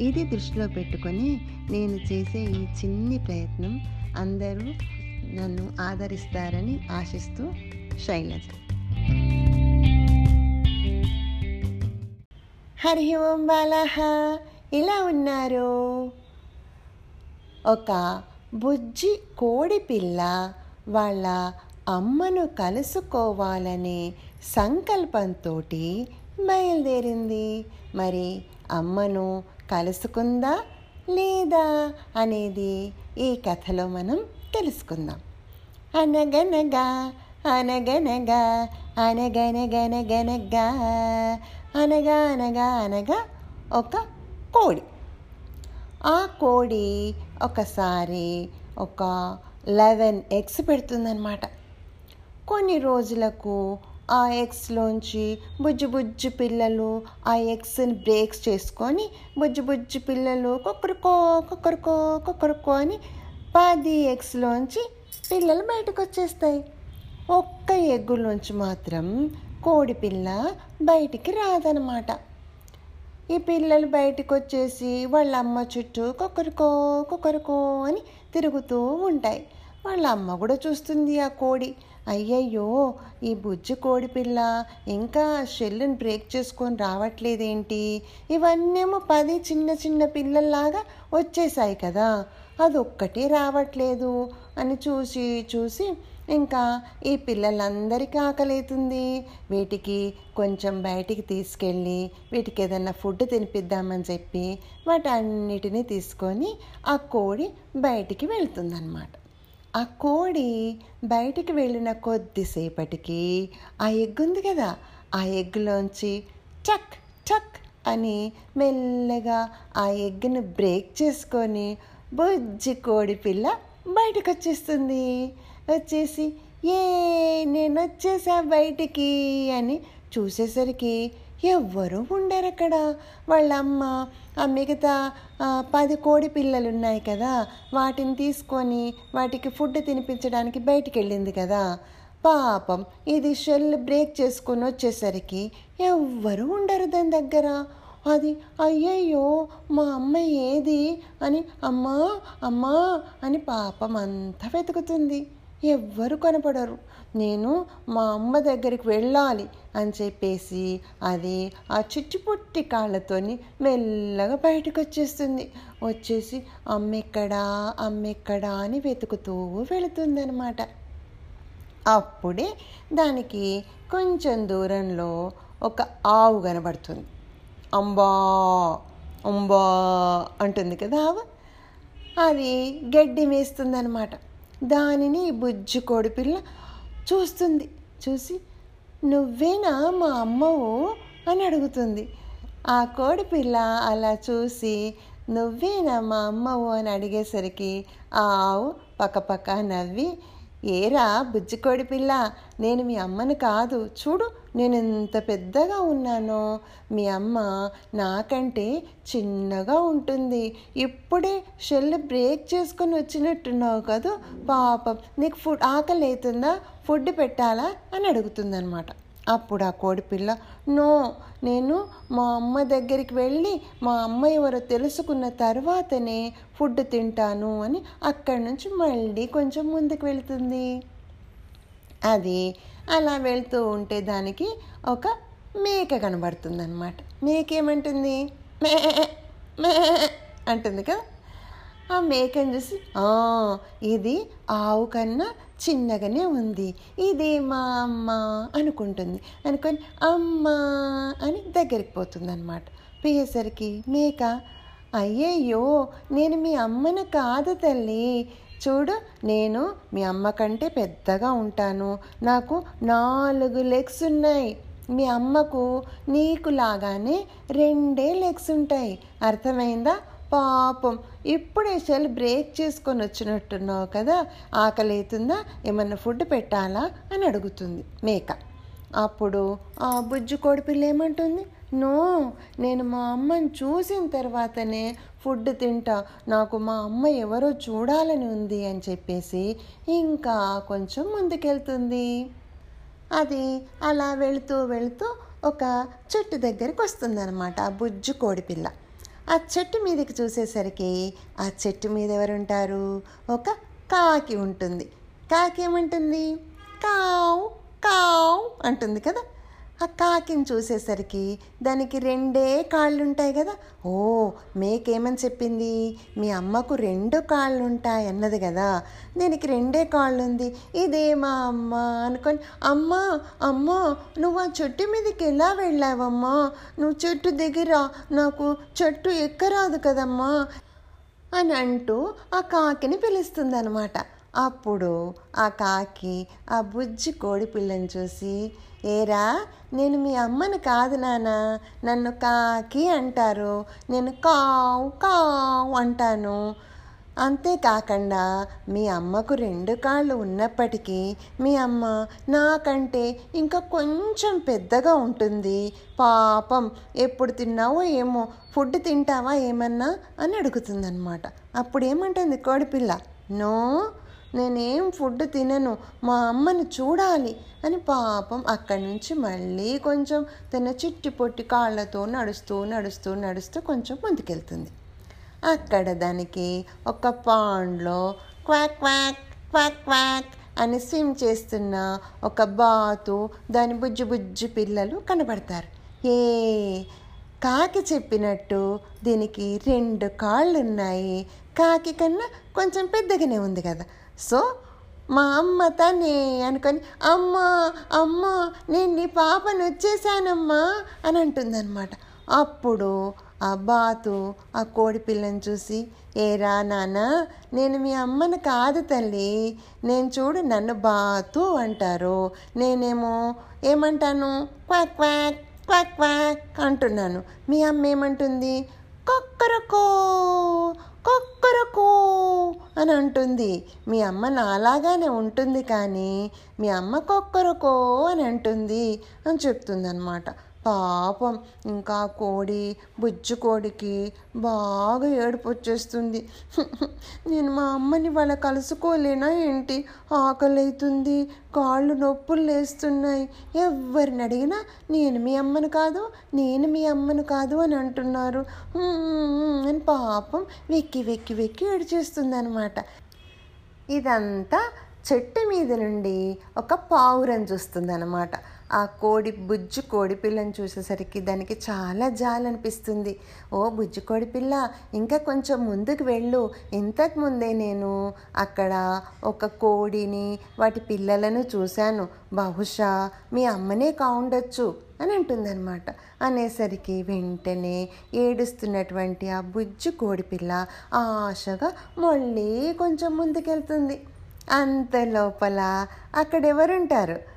ఇది దృష్టిలో పెట్టుకొని నేను చేసే ఈ చిన్ని ప్రయత్నం అందరూ నన్ను ఆదరిస్తారని ఆశిస్తూ శైలజ. హరి ఓం బాలహ ఇలా ఉన్నారు. ఒక బుజ్జి కోడి పిల్ల వాళ్ళ అమ్మను కలుసుకోవాలనే సంకల్పంతో బయలుదేరింది. మరి అమ్మను కలుసుకుందా లేదా అనేది ఈ కథలో మనం తెలుసుకుందాం. అనగనగా అనగనగా అనగనగనగనగా అనగా అనగా అనగా ఒక కోడి. ఆ కోడి ఒకసారి ఒక లెవెన్ ఎగ్స్ పెడుతుందన్నమాట. కొన్ని రోజులకు ఆ ఎగ్స్లోంచి బుజ్జు బుజ్జు పిల్లలు ఆ ఎగ్స్ని బ్రేక్స్ చేసుకొని బుజ్జు బుజ్జు పిల్లలు కుక్కరుకో కుక్కరుకో కుక్కరుకో అని పది ఎగ్స్లోంచి పిల్లలు బయటకు వచ్చేస్తాయి ఒక్క ఎగ్గులోంచి మాత్రం కోడి పిల్ల బయటికి రాదనమాట ఈ పిల్లలు బయటకు వచ్చేసి వాళ్ళ అమ్మ చుట్టూ కొక్కరుకో కుక్కరుకో అని తిరుగుతూ ఉంటాయి. వాళ్ళ అమ్మ కూడా చూస్తుంది ఆ కోడి. అయ్యయ్యో ఈ బుజ్జి కోడిపిల్ల ఇంకా షెల్లుని బ్రేక్ చేసుకొని రావట్లేదేంటి? ఇవన్నేమో పది చిన్న చిన్న పిల్లల్లాగా వచ్చేసాయి కదా అదొక్కటి రావట్లేదు అని చూసి చూసి ఇంకా ఈ పిల్లలందరికీ ఆకలితుంది. వీటికి కొంచెం బయటికి తీసుకెళ్ళి వీటికి ఏదన్నా ఫుడ్ తినిపిద్దామని చెప్పి వాటన్నిటిని తీసుకొని ఆ కోడి బయటికి వెళ్తుందన్నమాట. ఆ కోడి బయటికి వెళ్ళిన కొద్దిసేపటికి ఆ ఎగ్ ఉంది కదా ఆ ఎగ్లోంచి చక్ చక్ అని మెల్లగా ఆ ఎగ్ని బ్రేక్ చేసుకొని బుజ్జి కోడి పిల్ల బయటకు వచ్చేస్తుంది వచ్చేసి ఏ నేను వచ్చేసా బయటికి అని చూసేసరికి ఎవ్వరూ ఉండరు అక్కడ. వాళ్ళ అమ్మ ఆ మిగతా పది కోడి పిల్లలు ఉన్నాయి కదా వాటిని తీసుకొని వాటికి ఫుడ్ తినిపించడానికి బయటికి వెళ్ళింది కదా. పాపం ఇది షెల్ బ్రేక్ చేసుకొని వచ్చేసరికి ఎవ్వరూ ఉండరు దాని దగ్గర. అది అయ్యయ్యో మా అమ్మ ఏది అని అమ్మా అమ్మా అని పాపం అంతా వెతుకుతుంది. ఎవ్వరు కనపడరు. నేను మా అమ్మ దగ్గరికి వెళ్ళాలి అని చెప్పేసి అది ఆ చుట్టుపుట్టి కాళ్ళతోని మెల్లగా బయటకు వచ్చేస్తుంది. వచ్చేసి అమ్మెక్కడా అమ్మెక్కడా అని వెతుకుతూ వెళుతుందనమాట అప్పుడే దానికి కొంచెం దూరంలో ఒక ఆవు కనబడుతుంది. అంబా అంబా అంటుంది కదా ఆవు. అది గడ్డి మేస్తుందనమాట దానిని బుజ్జి కోడిపిల్ల చూస్తుంది. చూసి నువ్వేనా మా అమ్మవు? అని అడుగుతుంది. ఆ కోడిపిల్ల అలా చూసి నువ్వేనా మా అమ్మవు? అని అడిగేసరికి ఆ ఆవు పక్కపక్క నవ్వి ఏరా బుజ్జి కోడిపిల్ల నేను మీ అమ్మను కాదు. చూడు నేను ఎంత పెద్దగా ఉన్నానో మీ అమ్మ నాకంటే చిన్నగా ఉంటుంది. ఇప్పుడే షెల్ బ్రేక్ చేసుకొని వచ్చినట్టున్నావు కదా? పాపం. నీకు ఫుడ్ ఆకలి అవుతుందా ఫుడ్ పెట్టాలా? అని అడుగుతుందనమాట. అప్పుడు ఆ కోడిపిల్ల నో నేను మా అమ్మ దగ్గరికి వెళ్ళి మా అమ్మ ఎవరో తెలుసుకున్న తర్వాతనే ఫుడ్ తింటాను అని అక్కడి నుంచి మళ్ళీ కొంచెం ముందుకు వెళుతుంది. అది అలా వెళ్తూ ఉంటే దానికి ఒక మేక కనబడుతుంది అనమాట మేక ఏమంటుంది మే మే అంటుంది కదా. ఆ మేకని చూసి ఇది ఆవు కన్నా చిన్నగానే ఉంది. ఇదే మా అమ్మ అనుకుంటుంది. అనుకొని అమ్మ అని దగ్గరికి పోతుంది అనమాట పోయేసరికి మేక అయ్యయ్యో నేను మీ అమ్మను కాదు తల్లి. చూడు నేను మీ అమ్మ కంటే పెద్దగా ఉంటాను. నాకు నాలుగు లెగ్స్ ఉన్నాయి. మీ అమ్మకు నీకు లాగానే రెండే లెగ్స్ ఉంటాయి. అర్థమైందా? పాపం. ఇప్పుడే సెల్ బ్రేక్ చేసుకొని వచ్చినట్టున్నావు కదా? ఆకలి అవుతుందా? ఏమన్నా ఫుడ్ పెట్టాలా? అని అడుగుతుంది మేక. అప్పుడు ఆ బుజ్జు కోడిపిల్ల ఏమంటుంది? నో నేను మా అమ్మని చూసిన తర్వాతనే ఫుడ్ తింటా. నాకు మా అమ్మ ఎవరో చూడాలని ఉంది అని చెప్పేసి ఇంకా కొంచెం ముందుకెళ్తుంది. అది అలా వెళుతూ వెళుతూ ఒక చెట్టు దగ్గరికి వస్తుందన్నమాట ఆ బుజ్జు కోడిపిల్ల ఆ చెట్టు మీదకి చూసేసరికి ఆ చెట్టు మీద ఎవరుంటారు? ఒక కాకి ఉంటుంది. కాకి ఏమంటుంది? కావు కావు అంటుంది కదా. ఆ కాకిని చూసేసరికి దానికి రెండే కాళ్ళుంటాయి కదా. ఓ మేకేమని చెప్పింది? మీ అమ్మకు రెండు కాళ్ళు ఉంటాయి అన్నది కదా. దీనికి రెండే కాళ్ళు ఉంది ఇదే మా అమ్మ అనుకొని అమ్మ అమ్మ నువ్వు ఆ చెట్టు మీదకి ఎలా వెళ్ళావమ్మా? నువ్వు చెట్టు దగ్గర నాకు చెట్టు ఎక్కరాదు కదమ్మా? అని అంటూ ఆ కాకిని పిలుస్తుంది అనమాట అప్పుడు ఆ కాకి ఆ బుజ్జి కోడి పిల్లని చూసి ఏరా నేను మీ అమ్మని కాదు నానా నన్ను కాకి అంటారు. నేను కావు కావు అంటాను. అంతేకాకుండా మీ అమ్మకు రెండు కాళ్ళు ఉన్నప్పటికీ మీ అమ్మ నాకంటే ఇంకా కొంచెం పెద్దగా ఉంటుంది. పాపం ఎప్పుడు తిన్నావో ఏమో ఫుడ్ తింటావా ఏమన్నా? అని అడుగుతుందన్నమాట. అప్పుడు ఏమంటుంది కోడిపిల్ల నో నేనేం ఫుడ్ తినను మా అమ్మని చూడాలి అని పాపం అక్కడి నుంచి మళ్ళీ కొంచెం తన చిట్టి పొట్టి కాళ్ళతో నడుస్తూ నడుస్తూ నడుస్తూ కొంచెం ముందుకెళ్తుంది. అక్కడ దానికి ఒక పాండ్లో క్వాక్ క్వాక్ క్వాక్ క్వాక్ అని స్విమ్ చేస్తున్న ఒక బాతు దాని బుజ్జి బుజ్జి పిల్లలు కనబడతారు. ఏ కాకి చెప్పినట్టు దీనికి రెండు కాళ్ళు ఉన్నాయి కాకి కన్నా కొంచెం పెద్దగానే ఉంది కదా. సో మా అమ్మ తనే అనుకొని అమ్మ అమ్మ నేను నీ పాపను వచ్చేసానమ్మా అని అంటుందన్నమాట. అప్పుడు ఆ బాతు ఆ కోడి పిల్లని చూసి ఏరా నాన్న నేను మీ అమ్మను కాదు తల్లి నేను చూడు నన్ను బాతు అంటారు. నేనేమో ఏమంటాను? క్వాక్ క్వాక్ క్వాక్ క్వాక్ అంటున్నాను. మీ అమ్మ ఏమంటుంది? కొక్కరకో కొక్కరకో అని అంటుంది. మీ అమ్మ నాలాగానే ఉంటుంది కానీ మీ అమ్మ కొక్కరకో అని అంటుంది అని చెప్తుంది అనమాట పాపం ఇంకా కోడి బుజ్జు కోడికి బాగా ఏడుపు వచ్చేస్తుంది. నేను మా అమ్మని వాళ్ళ కలుసుకోలేనా ఏంటి? ఆకలి అవుతుంది కాళ్ళు నొప్పులు లేస్తున్నాయి. ఎవరిని అడిగినా నేను మీ అమ్మను కాదు నేను మీ అమ్మను కాదు అని అంటున్నారు. అని పాపం వెక్కి వెక్కి వెక్కి ఏడ్చేస్తుంది అనమాట ఇదంతా చెట్టు మీద నుండి ఒక పావురం చూస్తుంది అనమాట ఆ కోడి బుజ్జి కోడి పిల్లని చూసేసరికి దానికి చాలా జాలనిపిస్తుంది ఓ బుజ్జి కోడి పిల్ల ఇంకా కొంచెం ముందుకు వెళ్ళు. ఇంతకు ముందే నేను అక్కడ ఒక కోడిని వాటి పిల్లలను చూశాను. బహుశా మీ అమ్మనే కావుండొచ్చు అని అంటుందన్నమాట. అనేసరికి వెంటనే ఏడుస్తున్నటువంటి ఆ బుజ్జి కోడి పిల్ల ఆశగా మళ్ళీ కొంచెం ముందుకెళ్తుంది. అంత లోపల అక్కడెవరుంటారు?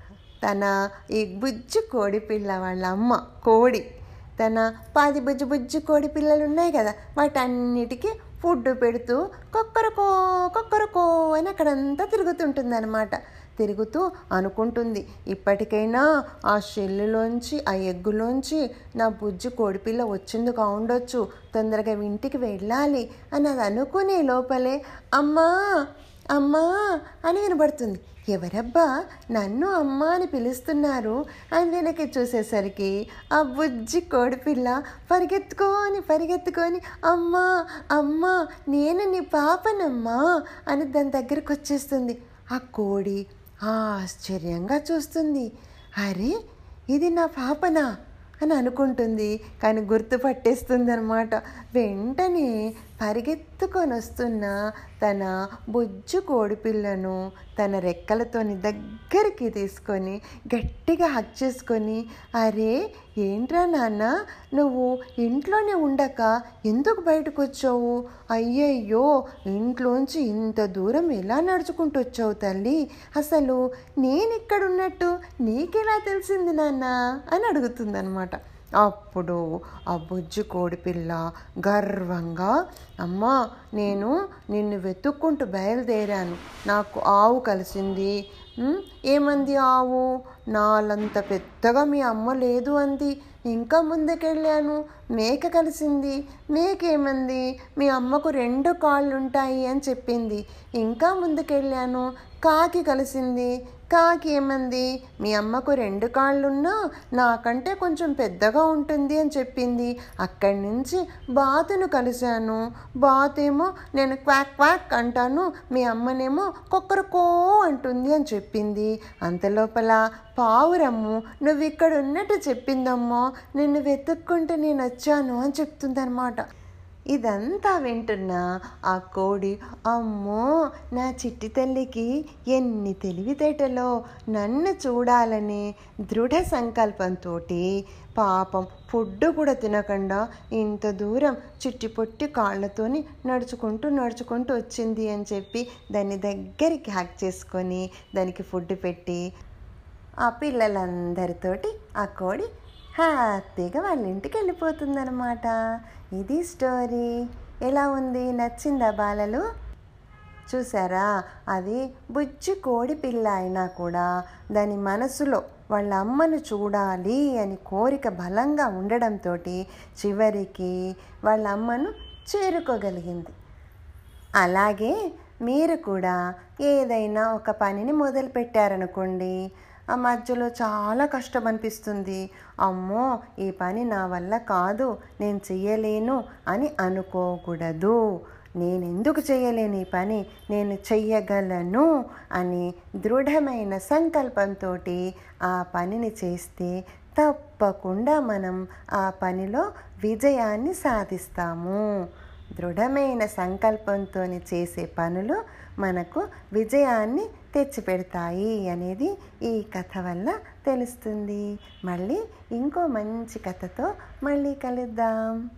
తన ఈ బుజ్జి కోడి పిల్ల వాళ్ళ అమ్మ కోడి. తన పాది బుజ్జి బుజ్జి కోడి పిల్లలు ఉన్నాయి కదా వాటన్నిటికీ ఫుడ్ పెడుతూ కొక్కరకో కొక్కరకో అని అక్కడంతా తిరుగుతుంటుందన్నమాట. తిరుగుతూ అనుకుంటుంది ఇప్పటికైనా ఆ షెల్లులోంచి ఆ ఎగ్గులోంచి నా బుజ్జి కోడిపిల్ల వచ్చింది కావుండొచ్చు తొందరగా ఇంటికి వెళ్ళాలి అని అది అనుకునే లోపలే అమ్మా! అమ్మా అని వినబడుతుంది. ఎవరబ్బా? నన్ను అమ్మ అని పిలుస్తున్నారు. అని వెనక్కి చూసేసరికి ఆ బుజ్జి కోడిపిల్ల పరిగెత్తుకొని పరిగెత్తుకొని అమ్మా అమ్మా నేను నీ పాపనమ్మా అని దాని దగ్గరికి వచ్చేస్తుంది. ఆ కోడి ఆశ్చర్యంగా చూస్తుంది. అరే ఇది నా పాపనా? అని అనుకుంటుంది. కానీ గుర్తుపట్టేస్తుంది అనమాట వెంటనే పరిగెత్తుకొని వస్తున్న తన బొజ్జు కోడిపిల్లను తన రెక్కలతోని దగ్గరికి తీసుకొని గట్టిగా హక్ చేసుకొని అరే ఏంట్రా నాన్న? నువ్వు ఇంట్లోనే ఉండక ఎందుకు బయటకు వచ్చావు అయ్యయ్యో ఇంట్లోంచి ఇంత దూరం ఎలా నడుచుకుంటూ వచ్చావు తల్లి? అసలు నేను ఇక్కడ ఉన్నట్టు నీకెలా తెలిసింది నాన్న? అని అడుగుతుందనమాట. అప్పుడు ఆ బొజ్జు కోడిపిల్ల గర్వంగా అమ్మా నేను నిన్ను వెతుక్కుంటూ బయలుదేరాను. నాకు ఆవు కలిసింది. ఏమంది ఆవు? నాలంత పెద్దగా మీ అమ్మ లేదు అంది. ఇంకా ముందుకెళ్ళాను. మేక కలిసింది. మేకేమంది? మీ అమ్మకు రెండు కాళ్ళు ఉంటాయి అని చెప్పింది. ఇంకా ముందుకెళ్ళాను. కాకి కలిసింది. కాకి ఏమంది మీ అమ్మకు రెండు కాళ్ళున్నా నాకంటే కొంచెం పెద్దగా ఉంటుంది అని చెప్పింది. అక్కడి నుంచి బాతును కలిశాను. బాతేమో నేను క్వాక్ క్వాక్ అంటాను మీ అమ్మనేమో కొక్కరకో అంటుంది అని చెప్పింది. అంతలోపల పావురమ్ము నువ్వు ఇక్కడ ఉన్నట్టు చెప్పిందమ్మో నిన్ను వెతుక్కుంటే నేను వచ్చాను అని చెప్తుందన్నమాట. ఇదంతా వింటున్నా ఆ కోడి అమ్మో నా చిట్టి తల్లికి ఎన్ని తెలివితేటలో నన్ను చూడాలని దృఢ సంకల్పంతో పాపం ఫుడ్ కూడా తినకుండా ఇంత దూరం చుట్టి పొట్టి కాళ్ళతోని నడుచుకుంటూ నడుచుకుంటూ వచ్చింది అని చెప్పి దాన్ని దగ్గరికి హ్యాక్ చేసుకొని దానికి ఫుడ్ పెట్టి ఆ పిల్లలందరితోటి ఆ కోడి హ్యాపీగా వాళ్ళ ఇంటికి వెళ్ళిపోతుందనమాట ఇది స్టోరీ. ఎలా ఉంది? నచ్చిందా బాలలు? చూసారా? అది బుజ్జి కోడి పిల్ల అయినా కూడా దాని మనసులో వాళ్ళ అమ్మను చూడాలి అని కోరిక బలంగా ఉండడంతో చివరికి వాళ్ళ అమ్మను చేరుకోగలిగింది. అలాగే మీరు కూడా ఏదైనా ఒక పనిని మొదలుపెట్టారనుకోండి. ఆ మధ్యలో చాలా కష్టం అనిపిస్తుంది అమ్మో ఈ పని నా వల్ల కాదు నేను చెయ్యలేను అని అనుకోకూడదు. నేను ఎందుకు చేయలేను ఈ పని? నేను చెయ్యగలను అని దృఢమైన సంకల్పంతో ఆ పనిని చేస్తే తప్పకుండా మనం ఆ పనిలో విజయాన్ని సాధిస్తాము. దృఢమైన సంకల్పంతో చేసే పనులు మనకు విజయాన్ని తెచ్చిపెడతాయి అనేది ఈ కథ వల్ల తెలుస్తుంది. మళ్ళీ ఇంకో మంచి కథతో మళ్ళీ కలుద్దాం.